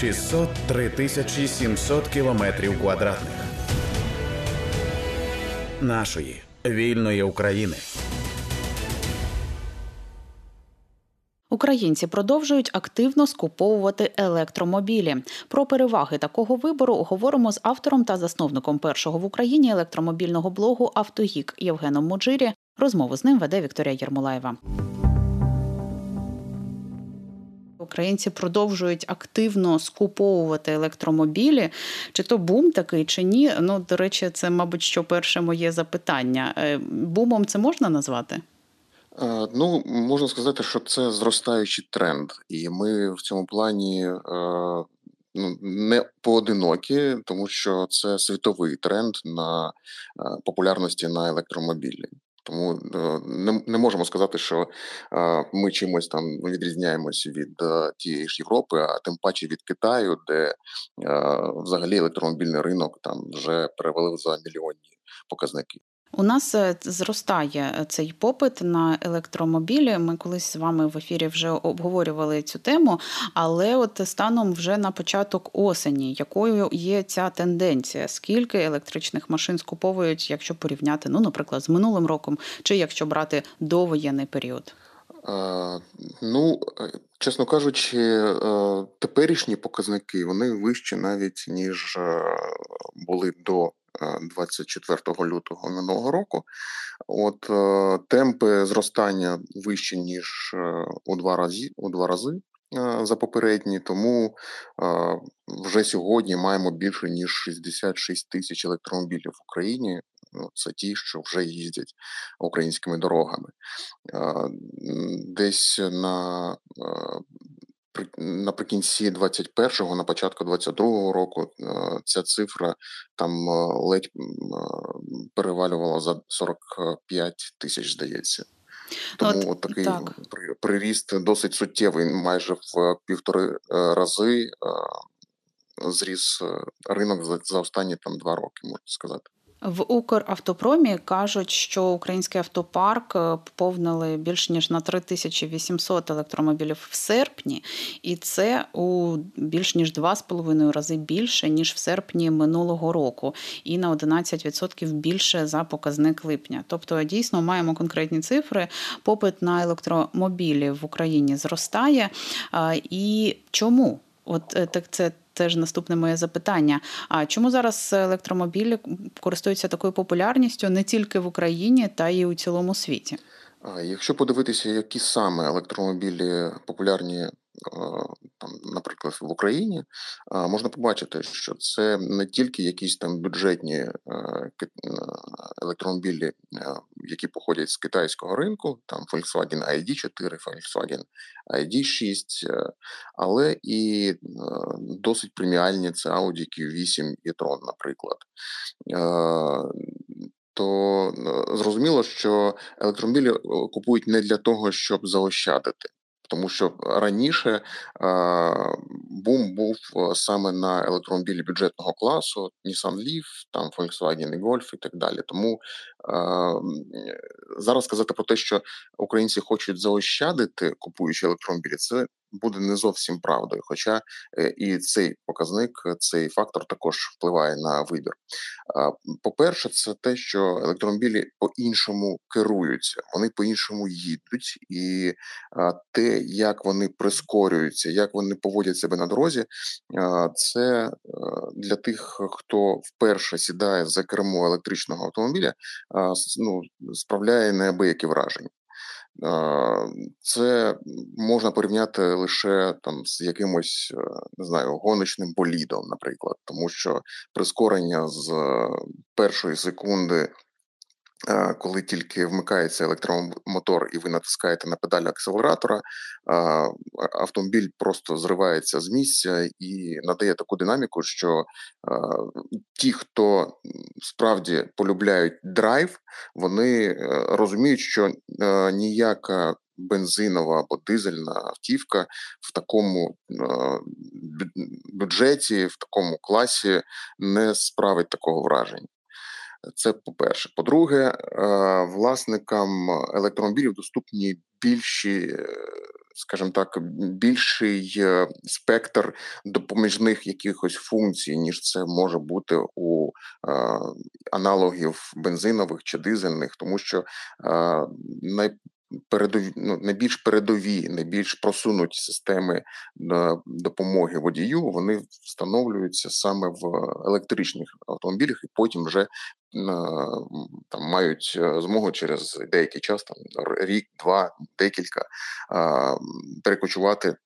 603 тисячі 700 кілометрів квадратних нашої вільної України. Українці продовжують активно скуповувати електромобілі. Про переваги такого вибору говоримо з автором та засновником першого в Україні електромобільного блогу Автогік Євгеном Муджирі. Розмову з ним веде Вікторія Єрмолаєва. Українці продовжують активно скуповувати електромобілі. Чи то бум такий, чи ні? Ну, до речі, це, мабуть, що перше моє запитання. Е, бумом це можна назвати? Е, ну, можна сказати, що це зростаючий тренд, і ми в цьому плані е, ну, не поодинокі, тому що це світовий тренд на популярності на електромобілі. Тому е, не не можемо сказати, що е, ми чимось там відрізняємось від е, тієї ж Європи, а тим паче від Китаю, де взагалі електромобільний ринок там вже перевалив за мільйонні показники. У нас е, зростає е, цей попит на електромобілі. Ми колись з вами в ефірі вже обговорювали цю тему, але от станом вже на початок осені, якою є ця тенденція? Скільки електричних машин скуповують, якщо порівняти, ну, наприклад, з минулим роком, чи якщо брати довоєнний період? Ну, е, чесно кажучи, теперішні показники вони вищі навіть ніж були до 24 лютого минулого року. От е, темпи зростання вищі ніж е, у два рази у два рази. Е, за попередні, тому вже сьогодні маємо більше ніж 66 тисяч електромобілів в Україні. Ну, це ті, що вже їздять українськими дорогами. Десь на наприкінці 21-го, на початку 22-го року е, ця цифра там е, ледь е, перевалювала за 45 тисяч, здається. Тому от, такий так. приріст досить суттєвий, майже в півтори рази зріс ринок за, за останні там два роки, можна сказати. В Укравтопромі кажуть, що український автопарк е, поповнили більш ніж на 3800 електромобілів в серпні, і це у більш ніж 2,5 рази більше ніж в серпні минулого року, і на 11% більше за показник липня. Тобто, дійсно маємо конкретні цифри. Попит на електромобілі в Україні зростає. І чому? От е, так це теж наступне моє запитання. А чому зараз електромобілі користуються такою популярністю не тільки в Україні, та й у цілому світі? Якщо подивитися, які саме електромобілі популярні там, наприклад, в Україні, можна побачити, що це не тільки якісь там бюджетні е, електромобілі, е, які походять з китайського ринку, там Volkswagen ID4, Volkswagen ID6, е, але і досить преміальні це Audi Q8 і Tron, наприклад. То зрозуміло, що електромобілі купують не для того, щоб заощадити. Тому що раніше бум був саме на електромобілі бюджетного класу, Nissan Leaf, там Volkswagen Golf і так далі. Тому зараз сказати про те, що українці хочуть заощадити, купуючи електромобілі, це буде не зовсім правдою. Хоча е, і цей показник, цей фактор також впливає на вибір. По-перше, це те, що електромобілі по-іншому керуються, вони по-іншому їдуть, і те, як вони прискорюються, як вони поводять себе на дорозі, це е, для тих, хто вперше сідає за кермо електричного автомобіля, ну справляє неабиякі враження. Це можна порівняти лише там з якимось е, не знаю гоночним болідом, наприклад, тому що прискорення з е, першої секунди коли тільки вмикається електромотор і ви натискаєте на педаль акселератора, автомобіль просто зривається з місця і надає таку динаміку, що ті, хто справді полюбляють драйв, вони е, розуміють, що е, ніяка бензинова або дизельна автівка в такому бюджеті, в такому класі не справить такого враження. Це по-перше. По-друге, е, власникам електромобілів доступні більші е, скажімо так, більший е, спектр допоміжних якихось функцій, ніж це може бути у аналогів бензинових чи дизельних, тому що най передові ну, найбільш передові, найбільш просунуті системи допомоги водію, вони встановлюються саме в електричних автомобілях, і потім вже там мають е, змогу через деякий час, там рік, два, декілька перекочувати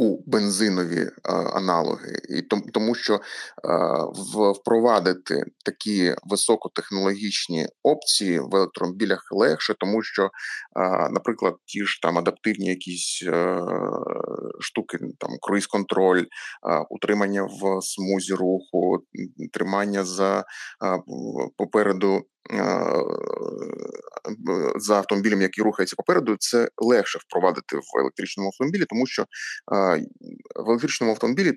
у бензинові аналоги, і тому, що впровадити такі високотехнологічні опції в електромобілях легше, тому що, наприклад, ті ж там адаптивні якісь е, штуки, там круїз-контроль, утримання в смузі руху, тримання за попереду за автомобілем, який рухається попереду, це легше впровадити в електричному автомобілі, тому що в електричному автомобілі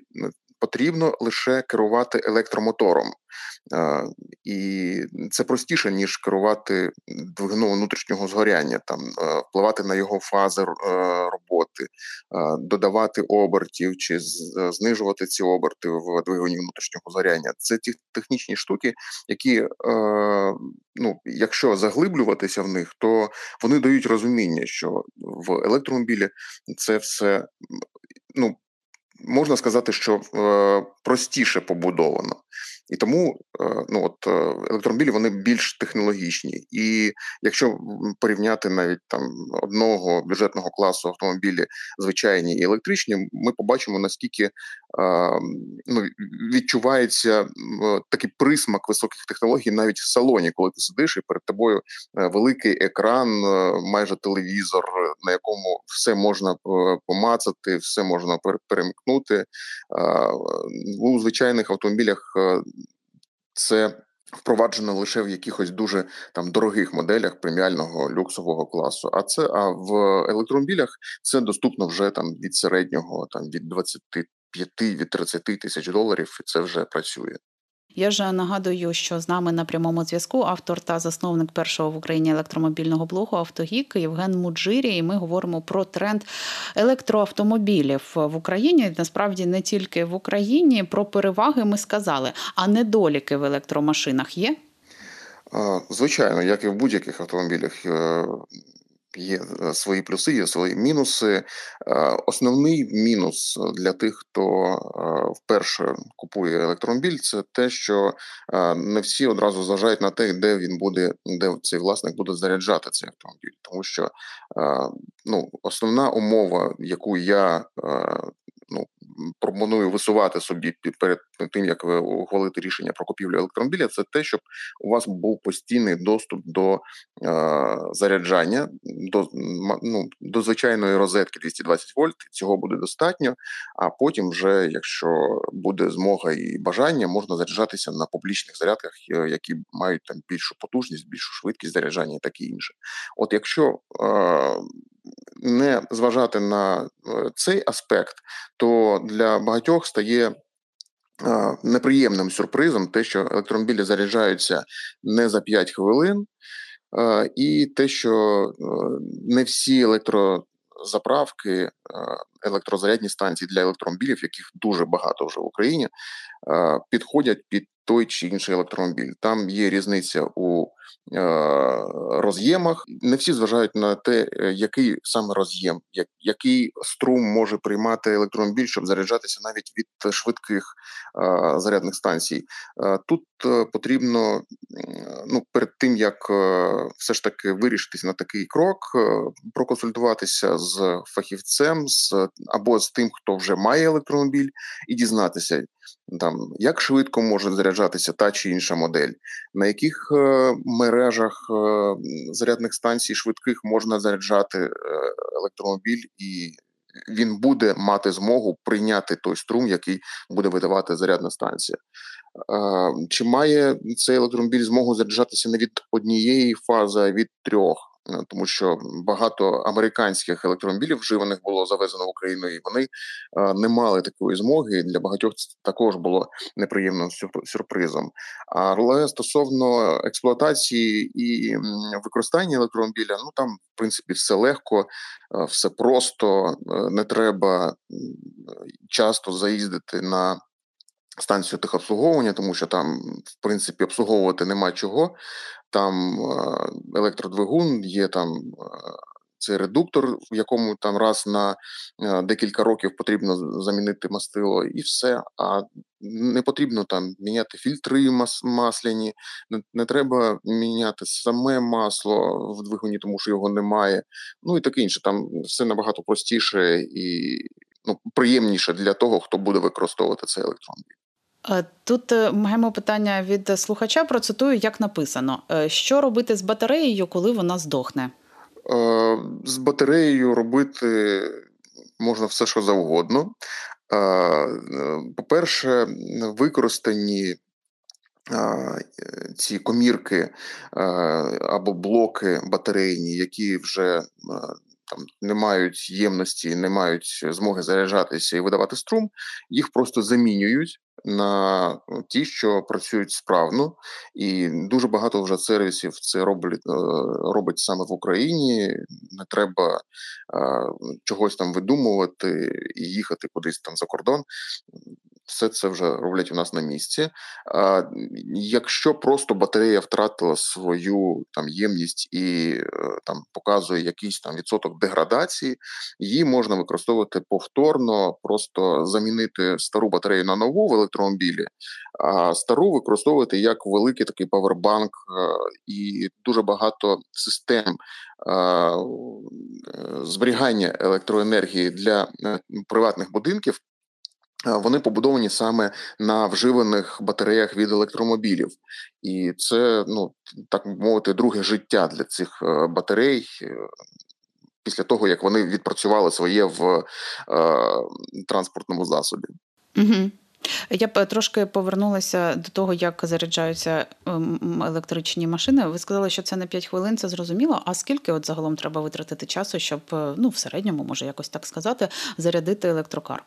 потрібно лише керувати електромотором, і це простіше ніж керувати двигуном внутрішнього згоряння, там впливати на його фази е, роботи, додавати обертів чи знижувати ці оберти в двигуні внутрішнього згоряння. Це ті технічні штуки, які е, ну, якщо заглиблюватися в них, то вони дають розуміння, що в електромобілі це все ну можна сказати, що е, простіше побудовано. І тому е, ну от е, електромобілі вони більш технологічні. І якщо порівняти навіть там одного бюджетного класу автомобілі звичайні і електричні, ми побачимо наскільки ну, відчувається такий присмак високих технологій навіть в салоні, коли ти сидиш і перед тобою великий екран, майже телевізор, на якому все можна помацати, все можна перемкнути. У звичайних автомобілях це впроваджено лише в якихось дуже там дорогих моделях преміального люксового класу. А це а в електромобілях це доступно вже там від середнього, там від 25 від 30 тисяч доларів, і це вже працює. Я ж нагадую, що з нами на прямому зв'язку автор та засновник першого в Україні електромобільного блогу Автогік Євген Муджирі. І ми говоримо про тренд електроавтомобілів в Україні. Насправді не тільки в Україні. Про переваги ми сказали, а недоліки в електромашинах є. Звичайно, як і в будь-яких автомобілях, е, Є е, свої плюси, є свої мінуси. Е, основний мінус для тих, хто е, вперше купує електромобіль, це те, що не всі одразу зважають на те, де він буде, де цей власник буде заряджати цей автомобіль, тому що ну, основна умова, яку я пропоную висувати собі перед тим, як ви ухвалити рішення про купівлю електромобіля, це те, щоб у вас був постійний доступ до е, заряджання, до ну, до звичайної розетки 220 вольт. Цього буде достатньо. А потім, вже якщо буде змога і бажання, можна заряджатися на публічних зарядках, е, які мають там більшу потужність, більшу швидкість заряджання, і таке інше. От якщо е, не зважати на е, цей аспект, то для багатьох стає. Е, неприємним сюрпризом те, що електромобілі заряджаються не за 5 хвилин, е, і те, що не всі електрозаправки, електрозарядні станції для електромобілів, яких дуже багато вже в Україні, підходять під той чи інший електромобіль. Там є різниця у Е, роз'ємах. Не всі зважають на те, е, який саме роз'єм, який струм може приймати електромобіль, щоб заряджатися навіть від швидких е, зарядних станцій. Тут потрібно ну перед тим як все ж таки вирішитись на такий крок, проконсультуватися з фахівцем, з або з тим, хто вже має електромобіль, і дізнатися там як швидко може заряджатися та чи інша модель, на яких мережах е, зарядних станцій швидких можна заряджати е, електромобіль, і він буде мати змогу прийняти той струм, який буде видавати зарядна станція. Е, чи має цей електромобіль змогу заряджатися не від однієї фази, а від трьох? Тому що багато американських електромобілів вживаних було завезено в Україну, і вони не мали такої змоги. Для багатьох це також було неприємним сюрпризом. Але стосовно експлуатації і використання електромобіля, ну там в принципі все легко, все просто не треба часто заїздити на станцію техобслуговування, тому що там, в принципі, обслуговувати нема чого. Там електродвигун, є там цей редуктор, в якому там раз на декілька років потрібно замінити мастило, і все. А не потрібно там міняти фільтри масляні, не, не треба міняти саме масло в двигуні, тому що його немає. Ну і таке інше. Там все набагато простіше і ну, приємніше для того, хто буде використовувати цей електромобіль. Е, тут е, маємо питання від слухача. Процитую, як написано: е, що робити з батареєю, коли вона здохне? З батареєю робити можна все, що завгодно. По-перше, використані ці комірки або блоки батарейні, які вже там не мають ємності, не мають змоги заряджатися і видавати струм, їх просто замінюють на ті, що працюють справно, і дуже багато вже сервісів це роблять е, робить саме в Україні. Не треба а, чогось там видумувати і їхати кудись там за кордон все це вже роблять у нас на місці. Якщо просто батарея втратила свою там ємність і е, там показує якийсь там відсоток деградації, її можна використовувати повторно, просто замінити стару батарею на нову в електромобілі, а стару використовувати як великий такий павербанк е, і дуже багато систем. Е, зберігання електроенергії для приватних будинків вони побудовані саме на вживаних батареях від електромобілів, і це ну так мовити, друге життя для цих е, батарей. Е, після того як вони відпрацювали своє в е, транспортному засобі, Угу. я б трошки повернулася до того, як заряджаються електричні машини. Ви сказали, що це на 5 хвилин, це зрозуміло. А скільки от загалом треба витратити часу, щоб ну в середньому, може якось так сказати, зарядити електрокар?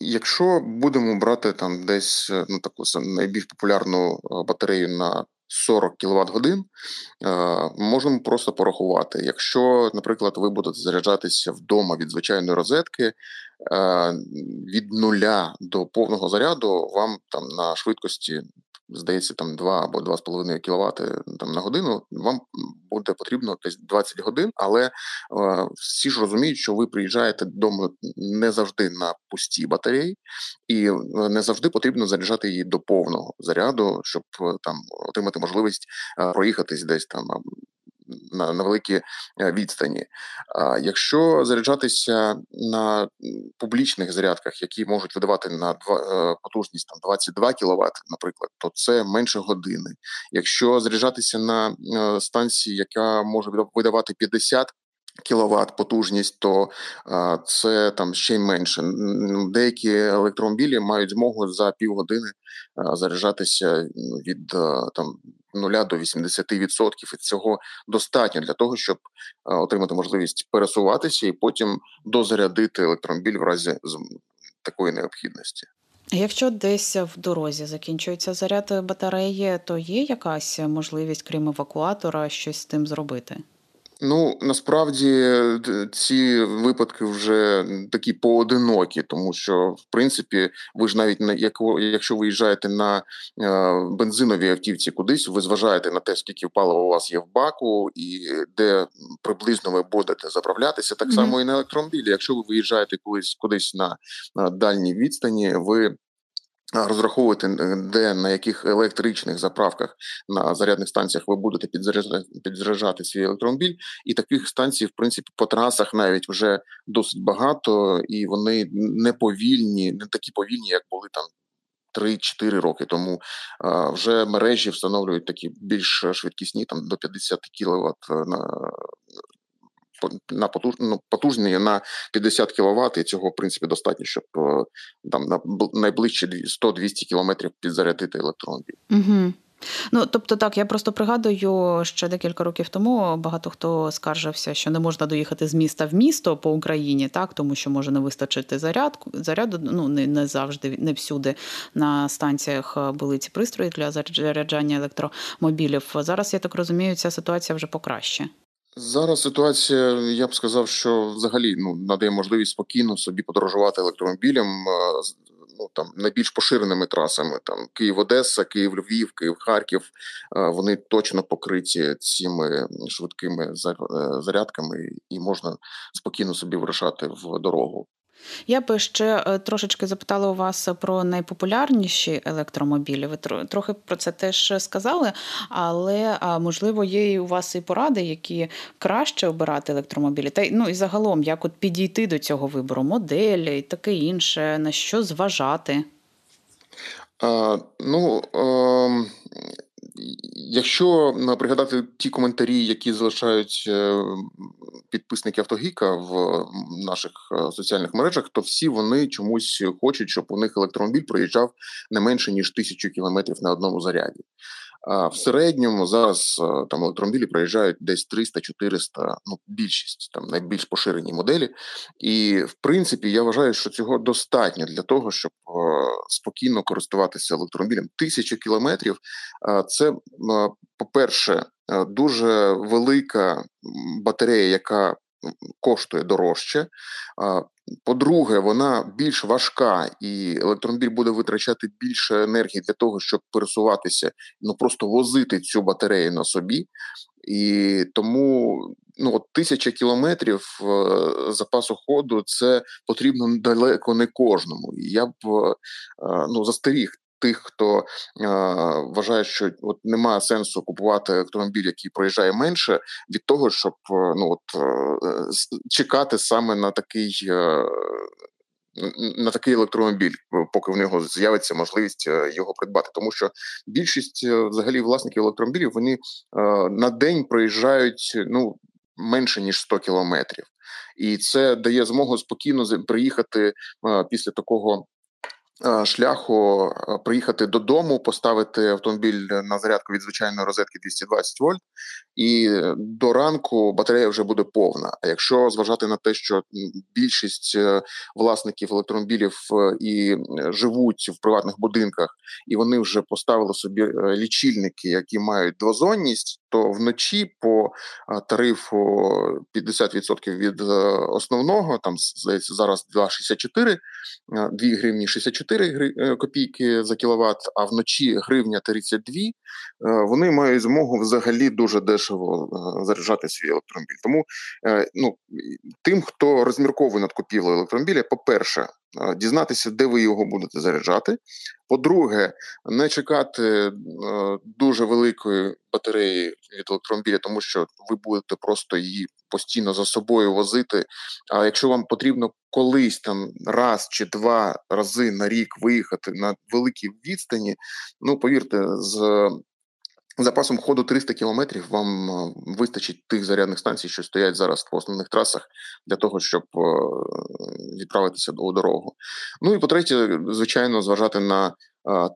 Якщо будемо брати там десь е, ну таку найбільш популярну е, батарею на 40 кВт годин, е, можемо просто порахувати. Якщо, наприклад, ви будете заряджатися вдома від звичайної розетки, від нуля до повного заряду вам там на швидкості здається, там 2 або 2,5 кВт там на годину, вам буде потрібно десь 20 годин, але е, всі ж розуміють, що ви приїжджаєте додому не завжди на пусті батареї, і е, не завжди потрібно заряджати її до повного заряду, щоб е, там отримати можливість проїхатись десь там на на великі е, відстані. А якщо заряджатися на публічних зарядках, які можуть видавати на два е, потужність там 22 кВт, наприклад, то це менше години. Якщо заряджатися на е, станції, яка може видавати 50 кіловат потужність, то це там ще й менше. Деякі електромобілі мають змогу за півгодини заряджатися від а, там нуля до 80%. І цього достатньо для того, щоб отримати можливість пересуватися і потім дозарядити електромобіль в разі такої необхідності. Якщо десь в дорозі закінчується заряд батареї, то є якась можливість, крім евакуатора, щось з тим зробити? Ну насправді ці випадки вже такі поодинокі, тому що в принципі ви ж навіть на якщо виїжджаєте на е, бензиновій автівці кудись, ви зважаєте на те, скільки палива у вас є в баку, і де приблизно ви будете заправлятися, так само mm-hmm. і на електромобілі. Якщо ви виїжджаєте колись кудись на, на дальній відстані, ви Розраховувати де на яких електричних заправках на зарядних станціях ви будете підзаряджати підзаряджати свій електромобіль, і таких станцій, в принципі, по трасах навіть вже досить багато, і вони не повільні, не такі повільні, як були там 3-4 роки тому. Вже мережі встановлюють такі більш швидкісні, там до 50 кВт на на потуж, ну, потужні на 50 кВт, і цього в принципі достатньо, щоб е, там на найближчі 100-200 кілометрів підзарядити електромобіль. Угу. Ну, тобто, так, я просто пригадую, ще декілька років тому багато хто скаржився, що не можна доїхати з міста в місто по Україні, так, тому що може не вистачити зарядку, заряду, ну не, не завжди, не всюди на станціях були ці пристрої для заряджання електромобілів. Зараз я так розумію, ця ситуація вже покраще. Зараз ситуація, я б сказав, що взагалі ну надає можливість спокійно собі подорожувати електромобілем ну там найбільш поширеними трасами там Київ-Одеса, Київ-Львів, Київ-Харків. Вони точно покриті цими швидкими е, зарядками, і можна спокійно собі вирушати в дорогу. Я би ще е, трошечки запитала у вас про найпопулярніші електромобілі. Ви трохи про це теж сказали, але можливо є і у вас і поради, які краще обирати електромобілі. Та ну і загалом, як от підійти до цього вибору, моделі і таке інше, на що зважати? А, Ну а, Якщо пригадати ті коментарі, які залишають е, підписники Автогіка в наших е, соціальних мережах, то всі вони чомусь хочуть, щоб у них електромобіль проїжджав не менше ніж тисячу кілометрів на одному заряді. В середньому зараз е, там електромобілі проїжджають десь 300-400, ну більшість там найбільш поширені моделі. І в принципі я вважаю, що цього достатньо для того, щоб спокійно користуватися електромобілем. Тисячу кілометрів це по-перше, дуже велика батарея, яка коштує дорожче. По-друге, вона більш важка, і електромобіль буде витрачати більше енергії для того, щоб пересуватися, ну просто возити цю батарею на собі. І тому ну от тисяча кілометрів е, запасу ходу це потрібно далеко не кожному. І я б е, ну застеріг тих, хто вважає, що от немає сенсу купувати автомобіль, який проїжджає менше, від того, щоб е, ну от е, чекати саме на такий. Е, на такий електромобіль, поки в нього з'явиться можливість його придбати, тому що більшість взагалі власників електромобілів вони на день проїжджають ну менше ніж 100 кілометрів, і це дає змогу спокійно приїхати після такого шляху е, приїхати додому, поставити автомобіль на зарядку від звичайної розетки 220 вольт, і до ранку батарея вже буде повна. А якщо зважати на те, що більшість е, власників електромобілів і живуть в приватних будинках, і вони вже поставили собі лічильники, які мають двозонність, то вночі по тарифу 50% від основного, там здається, зараз 2,64, 2 гривні 64 4 е, копійки за кіловат, а вночі гривня 32, е, вони мають змогу взагалі дуже дешево е, заряджати свій електромобіль. Тому ну, тим, хто розмірковує над купівлею електромобіля, по-перше, дізнатися, де ви його будете заряджати. По-друге, не чекати дуже великої батареї від електромобіля, тому що ви будете просто її постійно за собою возити. А якщо вам потрібно колись там раз чи два рази на рік виїхати на великій відстані, ну повірте, з запасом ходу 300 кілометрів вам вистачить тих зарядних станцій, що стоять зараз по основних трасах, для того, щоб відправитися у дорогу. Ну і по третє, звичайно, зважати на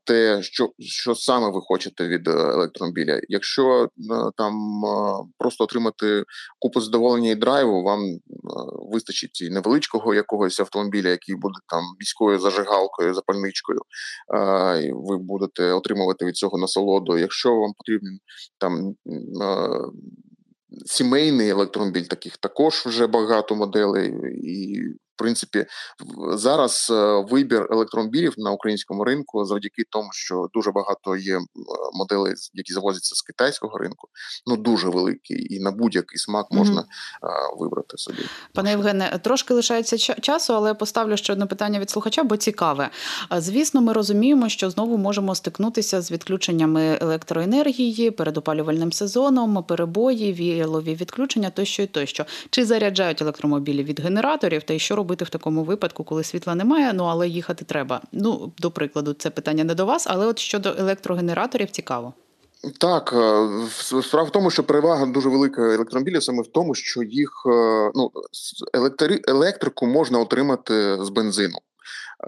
те, що що саме ви хочете від е, електромобіля. Якщо е, там просто отримати купу задоволення і драйву, вам вистачить і невеличкого якогось автомобіля, який буде там міською зажигалкою, запальничкою, і ви будете отримувати від цього насолоду. Якщо вам потрібен там сімейний електромобіль, таких також вже багато моделей і принципі, зараз е, вибір електромобілів на українському ринку завдяки тому, що дуже багато є моделей, які завозяться з китайського ринку. Ну дуже великий, і на будь-який смак можна mm-hmm. вибрати собі. Пане Євгене, трошки лишається часу, але поставлю ще одне питання від слухача, бо цікаве. Звісно, ми розуміємо, що знову можемо стикнутися з відключеннями електроенергії перед опалювальним сезоном, перебої, віялові відключення тощо і тощо. Чи заряджають електромобілі від генераторів, та й що робити? Робити в такому випадку, коли світла немає, ну але їхати треба. Ну, до прикладу, це питання не до вас, але от щодо електрогенераторів цікаво. Так, е, справа в тому, що перевага дуже велика електромобілів саме в тому, що їх е, ну електри, електрику можна отримати з бензину.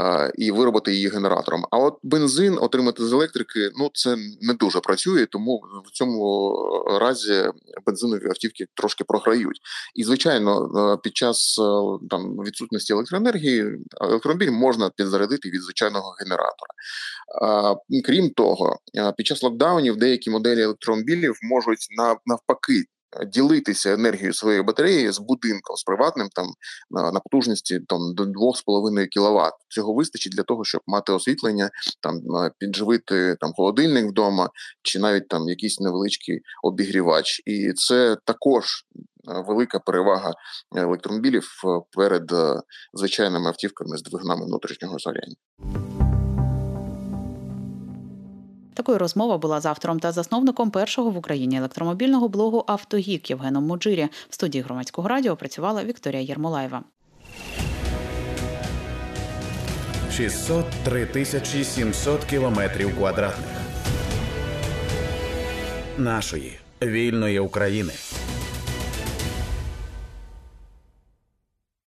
Е, і виробити її генератором. А от бензин отримати з електрики, ну це не дуже працює, тому в цьому разі бензинові автівки трошки програють. І звичайно, е, під час е, там відсутності електроенергії електромобіль можна підзарядити від звичайного генератора. Крім того, під час локдаунів деякі моделі електромобілів можуть навпаки. Ділитися енергією своєї батареї з будинком з приватним там на, потужності там до 2,5 кВт. Цього вистачить для того, щоб мати освітлення, там підживити там холодильник вдома, чи навіть там якийсь невеличкий обігрівач. І це також велика перевага електромобілів перед звичайними автівками з двигунами внутрішнього згоряння. Такою розмова була з автором та засновником першого в Україні електромобільного блогу Автогік Євгеном Муджирі. В студії громадського радіо працювала Вікторія Єрмолаєва. 603 тисячі 700 кілометрів квадратних нашої вільної України.